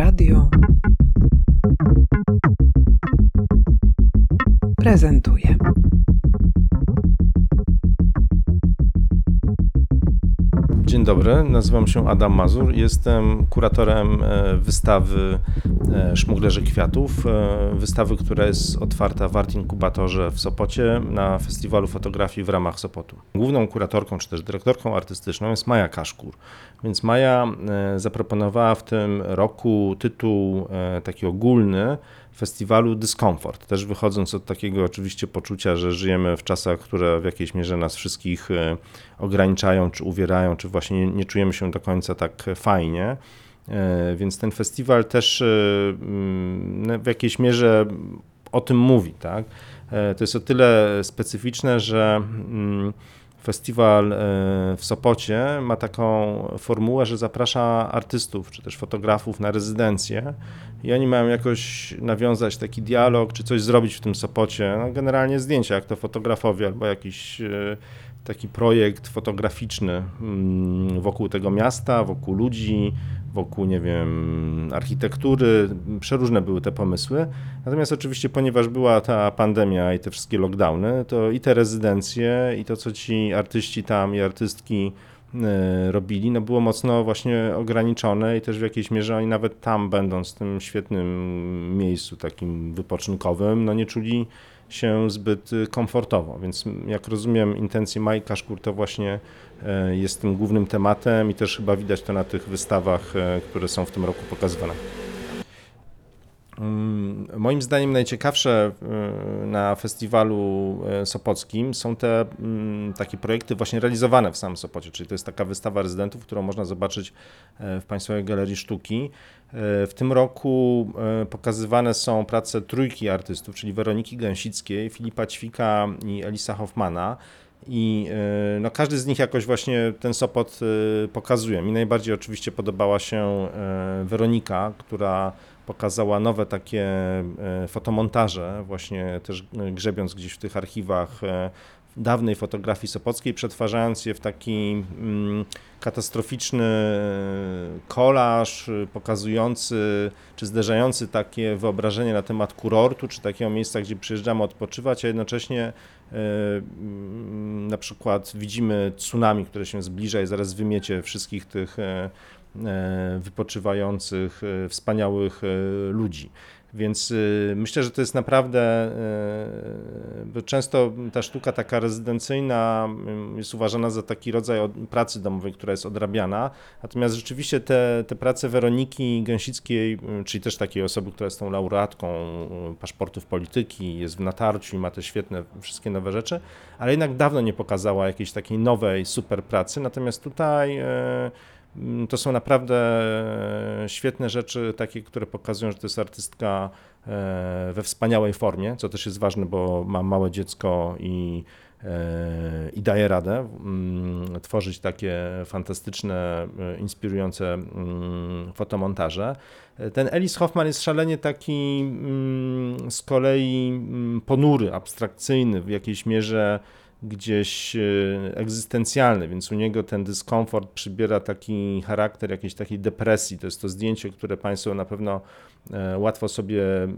Radio prezentuje. Dzień dobry, nazywam się Adam Mazur. Jestem kuratorem e, wystawy e, Szmuglerzy Kwiatów. E, wystawy, która jest otwarta w Art Inkubatorze w Sopocie na festiwalu fotografii w ramach Sopotu. Główną kuratorką czy też dyrektorką artystyczną jest Maja Kaszkur. Więc Maja zaproponowała w tym roku tytuł taki ogólny festiwalu dyskomfort. Też wychodząc od takiego oczywiście poczucia, że żyjemy w czasach, które w jakiejś mierze nas wszystkich e, ograniczają, czy uwierają, czy właśnie nie czujemy się do końca tak fajnie. E, więc ten festiwal też e, mm, w jakiejś mierze o tym mówi. Tak? To jest o tyle specyficzne, że mm, festiwal w Sopocie ma taką formułę, że zaprasza artystów czy też fotografów na rezydencję i oni mają jakoś nawiązać taki dialog, czy coś zrobić w tym Sopocie. No, generalnie zdjęcia, jak to fotografowie, albo jakiś e, taki projekt fotograficzny mm, wokół tego miasta, wokół ludzi, wokół, nie wiem, architektury. Przeróżne były te pomysły. Natomiast oczywiście, ponieważ była ta pandemia i te wszystkie lockdowny, to i te rezydencje, i to, co ci artyści tam i artystki E, robili, no było mocno właśnie ograniczone i też w jakiejś mierze oni nawet tam będąc w tym świetnym miejscu takim wypoczynkowym, no nie czuli się zbyt komfortowo, więc jak rozumiem intencje Majka Szkur to właśnie e, jest tym głównym tematem i też chyba widać to na tych wystawach, e, które są w tym roku pokazywane. Mm, moim zdaniem najciekawsze y, na festiwalu y, sopockim są te mm, takie projekty właśnie realizowane w samym Sopocie, czyli to jest taka wystawa rezydentów, którą można zobaczyć e, w Państwowej Galerii Sztuki. W tym roku pokazywane są prace trójki artystów, czyli Weroniki Gęsickiej, Filipa Ćwika i Elisa Hoffmana. I no, każdy z nich jakoś właśnie ten Sopot pokazuje. Mi najbardziej oczywiście podobała się Weronika, która pokazała nowe takie e, fotomontaże, właśnie też grzebiąc gdzieś w tych archiwach e, dawnej fotografii sopockiej, przetwarzając je w taki mm, katastroficzny kolaż pokazujący czy zderzający takie wyobrażenie na temat kurortu, czy takiego miejsca, gdzie przyjeżdżamy odpoczywać, a jednocześnie e, mm, na przykład widzimy tsunami, które się zbliża i zaraz wymiecie wszystkich tych E, wypoczywających, e, wspaniałych e, ludzi. Więc myślę, że to jest naprawdę, bo często ta sztuka taka rezydencyjna mm, jest uważana za taki rodzaj pracy domowej, która jest odrabiana. Natomiast rzeczywiście te, te prace Weroniki Gęsickiej, mm, czyli też takiej osoby, która jest tą laureatką mm, paszportów polityki, jest w natarciu i ma te świetne, wszystkie nowe rzeczy, ale jednak dawno nie pokazała jakiejś takiej nowej, super pracy. Natomiast tutaj to są naprawdę e, świetne rzeczy, takie, które pokazują, że to jest artystka e, we wspaniałej formie, co też jest ważne, bo mam małe dziecko i, e, i daje radę mm, tworzyć takie fantastyczne, inspirujące mm, fotomontaże. Ten Elis Hoffman jest szalenie taki z kolei ponury, abstrakcyjny, w jakiejś mierze gdzieś e, egzystencjalny, więc u niego ten dyskomfort przybiera taki charakter jakiejś takiej depresji. To jest to zdjęcie, które Państwo na pewno e, łatwo sobie e,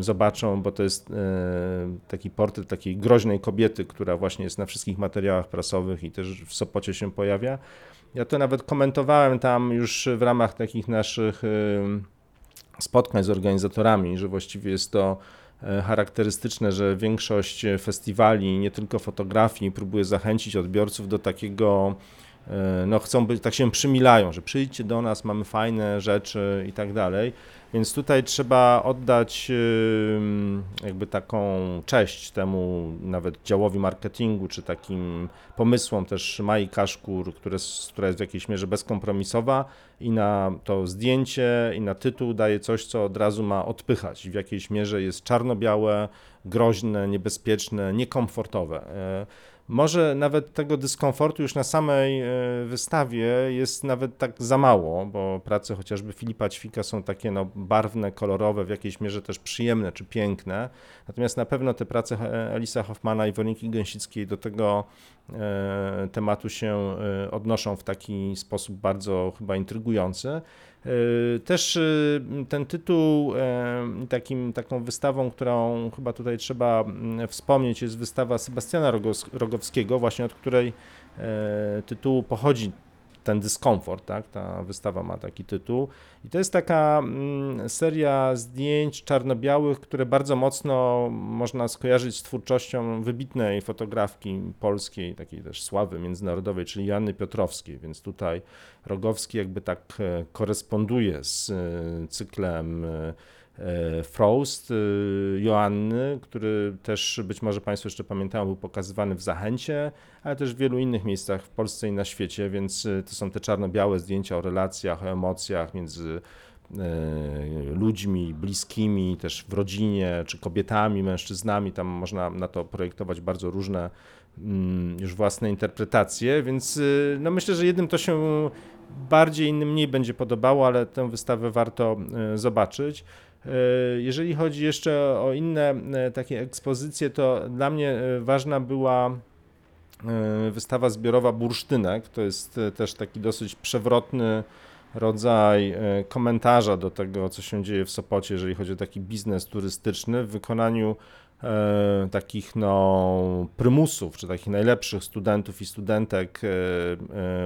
zobaczą, bo to jest taki portret takiej groźnej kobiety, która właśnie jest na wszystkich materiałach prasowych i też w Sopocie się pojawia. Ja to nawet komentowałem tam już w ramach takich naszych spotkań z organizatorami, że właściwie jest to charakterystyczne, że większość festiwali, nie tylko fotografii, próbuje zachęcić odbiorców do takiego, e, no chcą być, tak się przymilają, że przyjdźcie do nas, mamy fajne rzeczy i tak dalej. Więc tutaj trzeba oddać jakby taką cześć temu nawet działowi marketingu, czy takim pomysłom też Mai Kaszkur, które, która jest w jakiejś mierze bezkompromisowa i na to zdjęcie i na tytuł daje coś, co od razu ma odpychać w jakiejś mierze jest czarno-białe, groźne, niebezpieczne, niekomfortowe. E, może nawet tego dyskomfortu już na samej e, wystawie jest nawet tak za mało, bo prace chociażby Filipa Ćwika są takie no, barwne, kolorowe, w jakiejś mierze też przyjemne czy piękne. Natomiast na pewno te prace Elisa Hoffmana i Woniki Gęsickiej do tego tematu się odnoszą w taki sposób bardzo chyba intrygujący. Też ten tytuł, takim, taką wystawą, którą chyba tutaj trzeba mm, wspomnieć, jest wystawa Sebastiana Rogowskiego, właśnie od której tytułu pochodzi ten dyskomfort, tak? Ta wystawa ma taki tytuł. I to jest taka mm, seria zdjęć czarno-białych, które bardzo mocno można skojarzyć z twórczością wybitnej fotografki polskiej, takiej też sławy międzynarodowej, czyli Janny Piotrowskiej, więc tutaj Rogowski jakby tak e, koresponduje z e, cyklem e, Frost y, Joanny, który też być może Państwo jeszcze pamiętają, był pokazywany w Zachęcie, ale też w wielu innych miejscach w Polsce i na świecie, więc y, to są te czarno-białe zdjęcia o relacjach, o emocjach między e, ludźmi bliskimi, też w rodzinie, czy kobietami, mężczyznami. Tam można na to projektować bardzo różne mm, już własne interpretacje, więc no myślę, że jednym to się bardziej, innym mniej będzie podobało, ale tę wystawę warto zobaczyć. E, jeżeli chodzi jeszcze o inne e, takie ekspozycje, to dla mnie e, ważna była wystawa zbiorowa bursztynek. To jest też taki dosyć przewrotny rodzaj komentarza do tego, co się dzieje w Sopocie, jeżeli chodzi o taki biznes turystyczny w wykonaniu takich no, prymusów, czy takich najlepszych studentów i studentek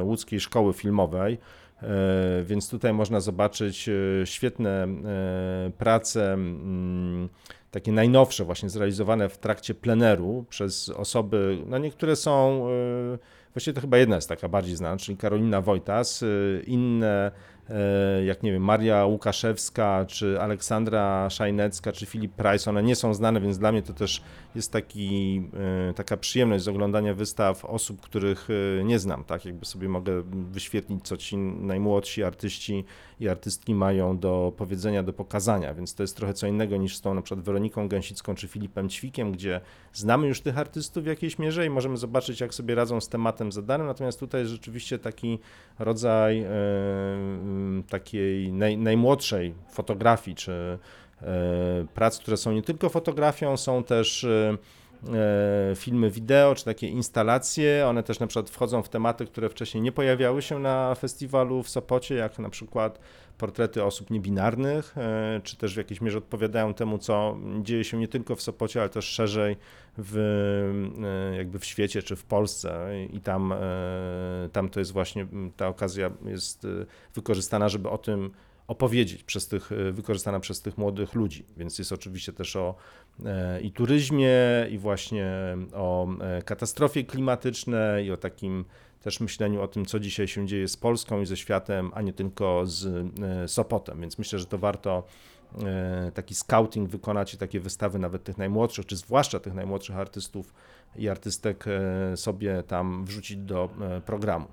łódzkiej szkoły filmowej. E, więc tutaj można zobaczyć e, świetne e, prace, mm, takie najnowsze, właśnie zrealizowane w trakcie pleneru przez osoby, no niektóre są, właściwie to chyba jedna jest taka bardziej znana, czyli Karolina Wojtas, inne jak nie wiem, Maria Łukaszewska, czy Aleksandra Szajnecka, czy Filip Price, one nie są znane, więc dla mnie to też jest taki, e, taka przyjemność z oglądania wystaw osób, których e, nie znam, tak, jakby sobie mogę wyświetlić, co ci najmłodsi artyści i artystki mają do powiedzenia, do pokazania, więc to jest trochę co innego niż z tą na przykład Weroniką Gęsicką czy Filipem Ćwikiem, gdzie znamy już tych artystów w jakiejś mierze i możemy zobaczyć, jak sobie radzą z tematem zadanym, natomiast tutaj jest rzeczywiście taki rodzaj yy, takiej naj, najmłodszej fotografii, czy yy, prac, które są nie tylko fotografią, są też yy, filmy wideo, czy takie instalacje. One też na przykład wchodzą w tematy, które wcześniej nie pojawiały się na festiwalu w Sopocie, jak na przykład portrety osób niebinarnych, e, czy też w jakiejś mierze odpowiadają temu, co dzieje się nie tylko w Sopocie, ale też szerzej w, e, jakby w świecie, czy w Polsce i tam, tam to jest właśnie, ta okazja jest wykorzystana, żeby o tym opowiedzieć przez tych, wykorzystana przez tych młodych ludzi. Więc jest oczywiście też o e, i turyzmie, i właśnie o e, katastrofie klimatycznej, i o takim też myśleniu o tym, co dzisiaj się dzieje z Polską i ze światem, a nie tylko z e, Sopotem. Więc myślę, że to warto taki scouting wykonać i takie wystawy nawet tych najmłodszych, czy zwłaszcza tych najmłodszych artystów i artystek sobie tam wrzucić do programu.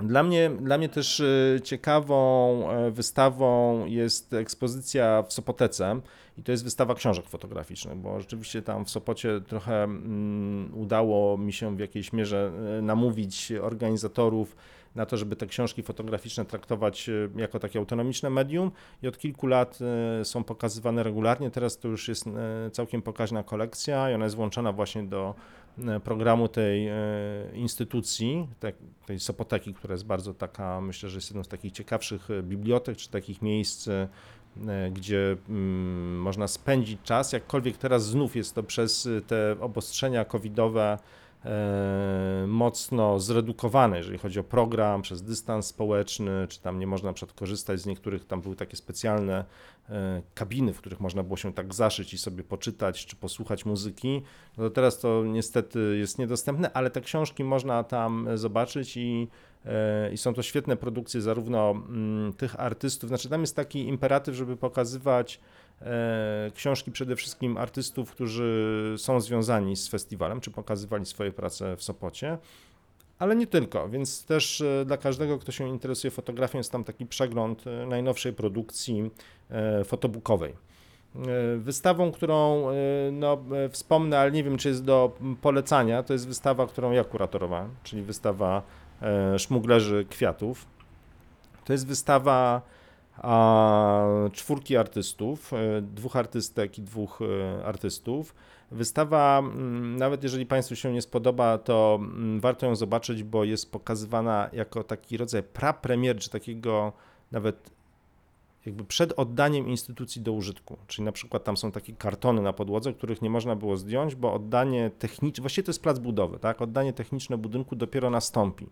Dla mnie, dla mnie też e, ciekawą e, wystawą jest ekspozycja w Sopotece i to jest wystawa książek fotograficznych, bo rzeczywiście tam w Sopocie trochę mm, udało mi się w jakiejś mierze e, namówić organizatorów na to, żeby te książki fotograficzne traktować jako takie autonomiczne medium i od kilku lat są pokazywane regularnie. Teraz to już jest całkiem pokaźna kolekcja i ona jest włączona właśnie do programu tej e, instytucji, tej Sopoteki, która jest bardzo taka, myślę, że jest jedną z takich ciekawszych e, bibliotek, czy takich miejsc, gdzie mm, można spędzić czas, jakkolwiek teraz znów jest to przez te obostrzenia covidowe mocno zredukowane, jeżeli chodzi o program, przez dystans społeczny, czy tam nie można na przykład korzystać z niektórych, tam były takie specjalne E, kabiny, w których można było się tak zaszyć i sobie poczytać czy posłuchać muzyki. No to teraz to niestety jest niedostępne, ale te książki można tam zobaczyć i, e, i są to świetne produkcje zarówno mm, tych artystów, znaczy tam jest taki imperatyw, żeby pokazywać e, książki przede wszystkim artystów, którzy są związani z festiwalem, czy pokazywali swoje prace w Sopocie, ale nie tylko, więc też e, dla każdego, kto się interesuje fotografią, jest tam taki przegląd e, najnowszej produkcji e, fotobookowej. Wystawą, którą no, wspomnę, ale nie wiem, czy jest do polecania, to jest wystawa, którą ja kuratorowałem, czyli wystawa Szmuglerzy Kwiatów. To jest wystawa czwórki artystów, dwóch artystek i dwóch artystów Wystawa, mm, nawet jeżeli Państwu się nie spodoba, to mm, warto ją zobaczyć, bo jest pokazywana jako taki rodzaj prapremier, czy takiego nawet jakby przed oddaniem instytucji do użytku. Czyli na przykład tam są takie kartony na podłodze, których nie można było zdjąć, bo oddanie techniczne, właściwie to jest plac budowy, tak? Oddanie techniczne budynku dopiero nastąpi.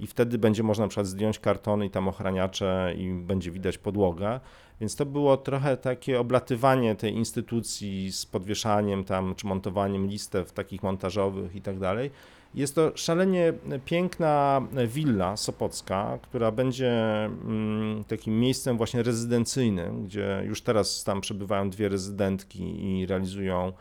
I wtedy będzie można na przykład zdjąć kartony i tam ochraniacze i będzie widać podłogę. Więc to było trochę takie oblatywanie tej instytucji z podwieszaniem tam, czy montowaniem listew takich montażowych i tak dalej. Jest to szalenie piękna willa sopocka, która będzie mm, takim miejscem właśnie rezydencyjnym, gdzie już teraz tam przebywają dwie rezydentki i realizują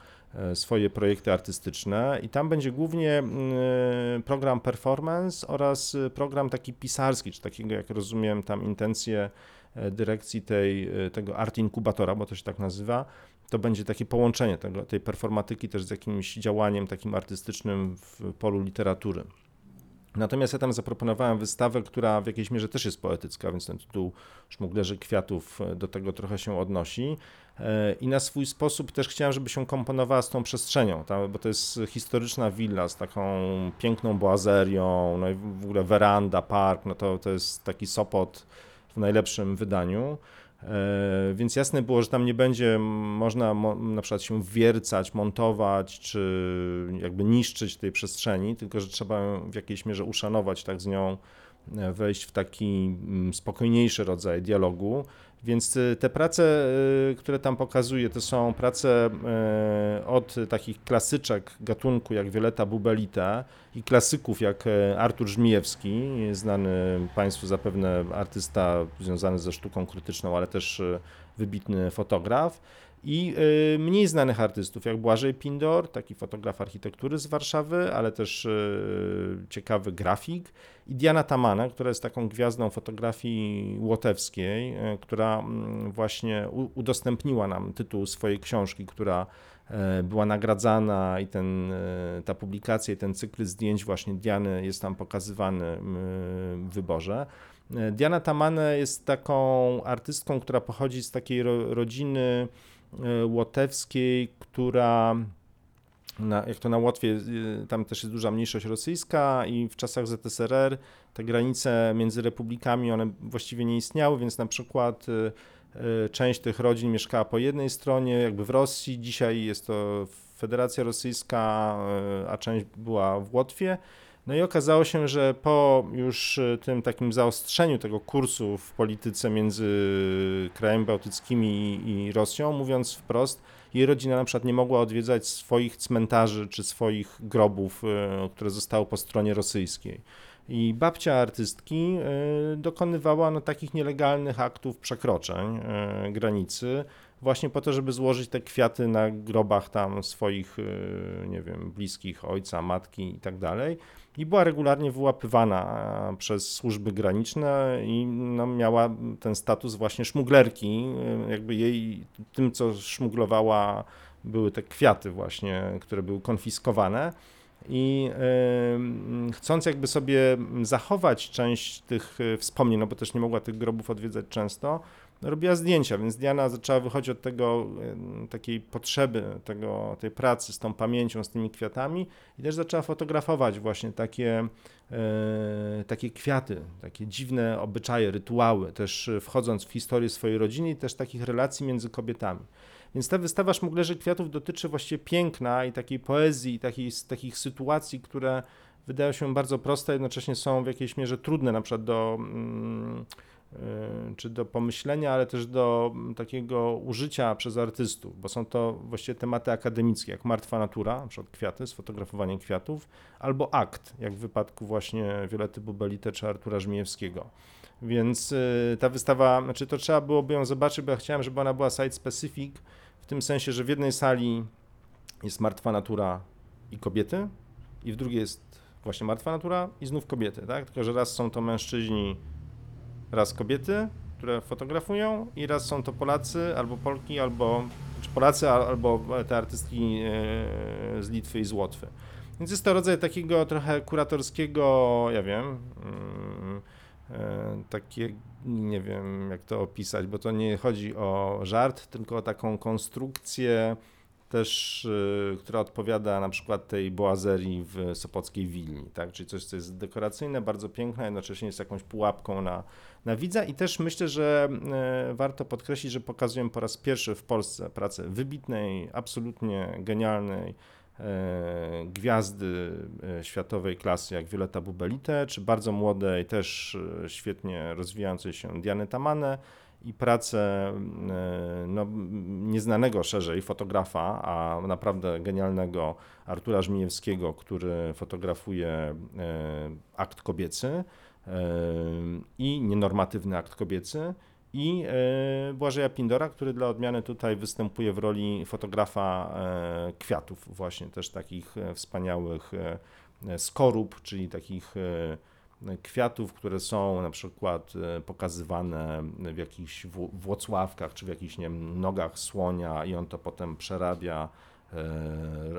swoje projekty artystyczne i tam będzie głównie mm, program performance oraz program taki pisarski, czy takiego jak rozumiem tam intencje e, dyrekcji tej, e, tego art inkubatora, bo to się tak nazywa, to będzie takie połączenie tego, tej performatyki też z jakimś działaniem takim artystycznym w polu literatury. Natomiast ja tam zaproponowałem wystawę, która w jakiejś mierze też jest poetycka, więc ten tytuł Szmuglerzy Kwiatów e, do tego trochę się odnosi. E, I na swój sposób też chciałem, żeby się komponowała z tą przestrzenią, bo to jest historyczna willa z taką piękną boazerią, no i w ogóle weranda, park, no to, to jest taki Sopot w najlepszym wydaniu. E, więc jasne było, że tam nie będzie można na przykład się wiercać, montować, czy jakby niszczyć tej przestrzeni, tylko że trzeba w jakiejś mierze uszanować tak z nią, e, wejść w taki mm, spokojniejszy rodzaj dialogu. Więc y, te prace, y, które tam pokazuję, to są prace y, od takich klasyczek gatunku jak Violeta Bubelita i klasyków jak Artur Żmijewski, znany Państwu zapewne artysta związany ze sztuką krytyczną, ale też wybitny fotograf. I mniej znanych artystów, jak Błażej Pindor, taki fotograf architektury z Warszawy, ale też ciekawy grafik, i Diana Tamana, która jest taką gwiazdą fotografii łotewskiej, która mm, właśnie udostępniła nam tytuł swojej książki, która była nagradzana i ten, ta publikacja i ten cykl zdjęć właśnie Diany jest tam pokazywany w wyborze. Diana Tamane jest taką artystką, która pochodzi z takiej rodziny E, łotewskiej, która na, jak to na Łotwie, e, tam też jest duża mniejszość rosyjska i w czasach ZSRR te granice między republikami, one właściwie nie istniały, więc na przykład e, część tych rodzin mieszkała po jednej stronie, jakby w Rosji, dzisiaj jest to Federacja Rosyjska, a część była w Łotwie. No i okazało się, że po już e, tym takim zaostrzeniu tego kursu w polityce między krajami bałtyckimi i Rosją, mówiąc wprost, jej rodzina na przykład nie mogła odwiedzać swoich cmentarzy czy swoich grobów, e, które zostały po stronie rosyjskiej. I babcia artystki e, dokonywała no, takich nielegalnych aktów przekroczeń granicy, właśnie po to, żeby złożyć te kwiaty na grobach tam swoich, nie wiem, bliskich, ojca, matki i tak dalej i była regularnie wyłapywana e, przez służby graniczne i no, miała ten status właśnie szmuglerki. E, jakby jej, tym co szmuglowała, były te kwiaty właśnie, które były konfiskowane. I yy, chcąc jakby sobie zachować część tych wspomnień, no bo też nie mogła tych grobów odwiedzać często, robiła zdjęcia, więc Diana zaczęła wychodzić od tego, takiej potrzeby, tego, tej pracy z tą pamięcią, z tymi kwiatami i też zaczęła fotografować właśnie takie, e, takie kwiaty, takie dziwne obyczaje, rytuały, też wchodząc w historię swojej rodziny i też takich relacji między kobietami. Więc ta wystawa Szmuglerzy Kwiatów dotyczy właściwie piękna i takiej poezji, i takiej, takich sytuacji, które wydają się bardzo proste, jednocześnie są w jakiejś mierze trudne, na przykład do... Mm, czy do pomyślenia, ale też do takiego użycia przez artystów, bo są to właściwie tematy akademickie, jak martwa natura, na przykład kwiaty, sfotografowanie kwiatów, albo akt, jak w wypadku właśnie Wiolety Bubelite czy Artura Żmijewskiego. Więc y, ta wystawa, znaczy to trzeba byłoby ją zobaczyć, bo ja chciałem, żeby ona była site specific, w tym sensie, że w jednej sali jest martwa natura i kobiety, i w drugiej jest właśnie martwa natura i znów kobiety, tak? Tylko, że raz są to mężczyźni raz kobiety, które fotografują i raz są to Polacy albo Polki, albo Polacy, albo te artystki e, z Litwy i z Łotwy. Więc jest to rodzaj takiego trochę kuratorskiego, ja wiem, mm, e, takie, nie wiem jak to opisać, bo to nie chodzi o żart, tylko o taką konstrukcję też, y, która odpowiada na przykład tej boazerii w Sopockiej Wilni, tak? czyli coś, co jest dekoracyjne, bardzo piękne, a jednocześnie jest jakąś pułapką na, na widza i też myślę, że y, warto podkreślić, że pokazujemy po raz pierwszy w Polsce pracę wybitnej, absolutnie genialnej, E, gwiazdy światowej klasy jak Violeta Bubelite, czy bardzo młodej, też świetnie rozwijającej się Diany Tamane i pracę no, nieznanego szerzej fotografa, a naprawdę genialnego Artura Żmijewskiego, który fotografuje akt kobiecy i nienormatywny akt kobiecy i e, Błażeja Pindora, który dla odmiany tutaj występuje w roli fotografa e, kwiatów, właśnie też takich e, wspaniałych skorup, czyli takich kwiatów, które są na przykład pokazywane w jakichś Włocławkach czy w jakichś nie wiem, nogach słonia i on to potem przerabia,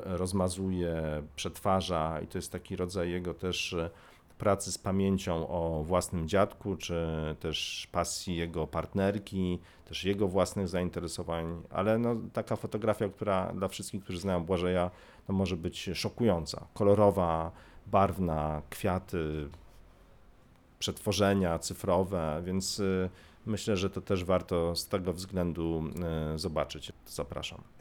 rozmazuje, przetwarza i to jest taki rodzaj jego też pracy z pamięcią o własnym dziadku, czy też pasji jego partnerki, też jego własnych zainteresowań, ale no, taka fotografia, która dla wszystkich, którzy znają Błażeja, no, może być szokująca, kolorowa, barwna, kwiaty, przetworzenia cyfrowe, więc y, myślę, że to też warto z tego względu y, zobaczyć. Zapraszam.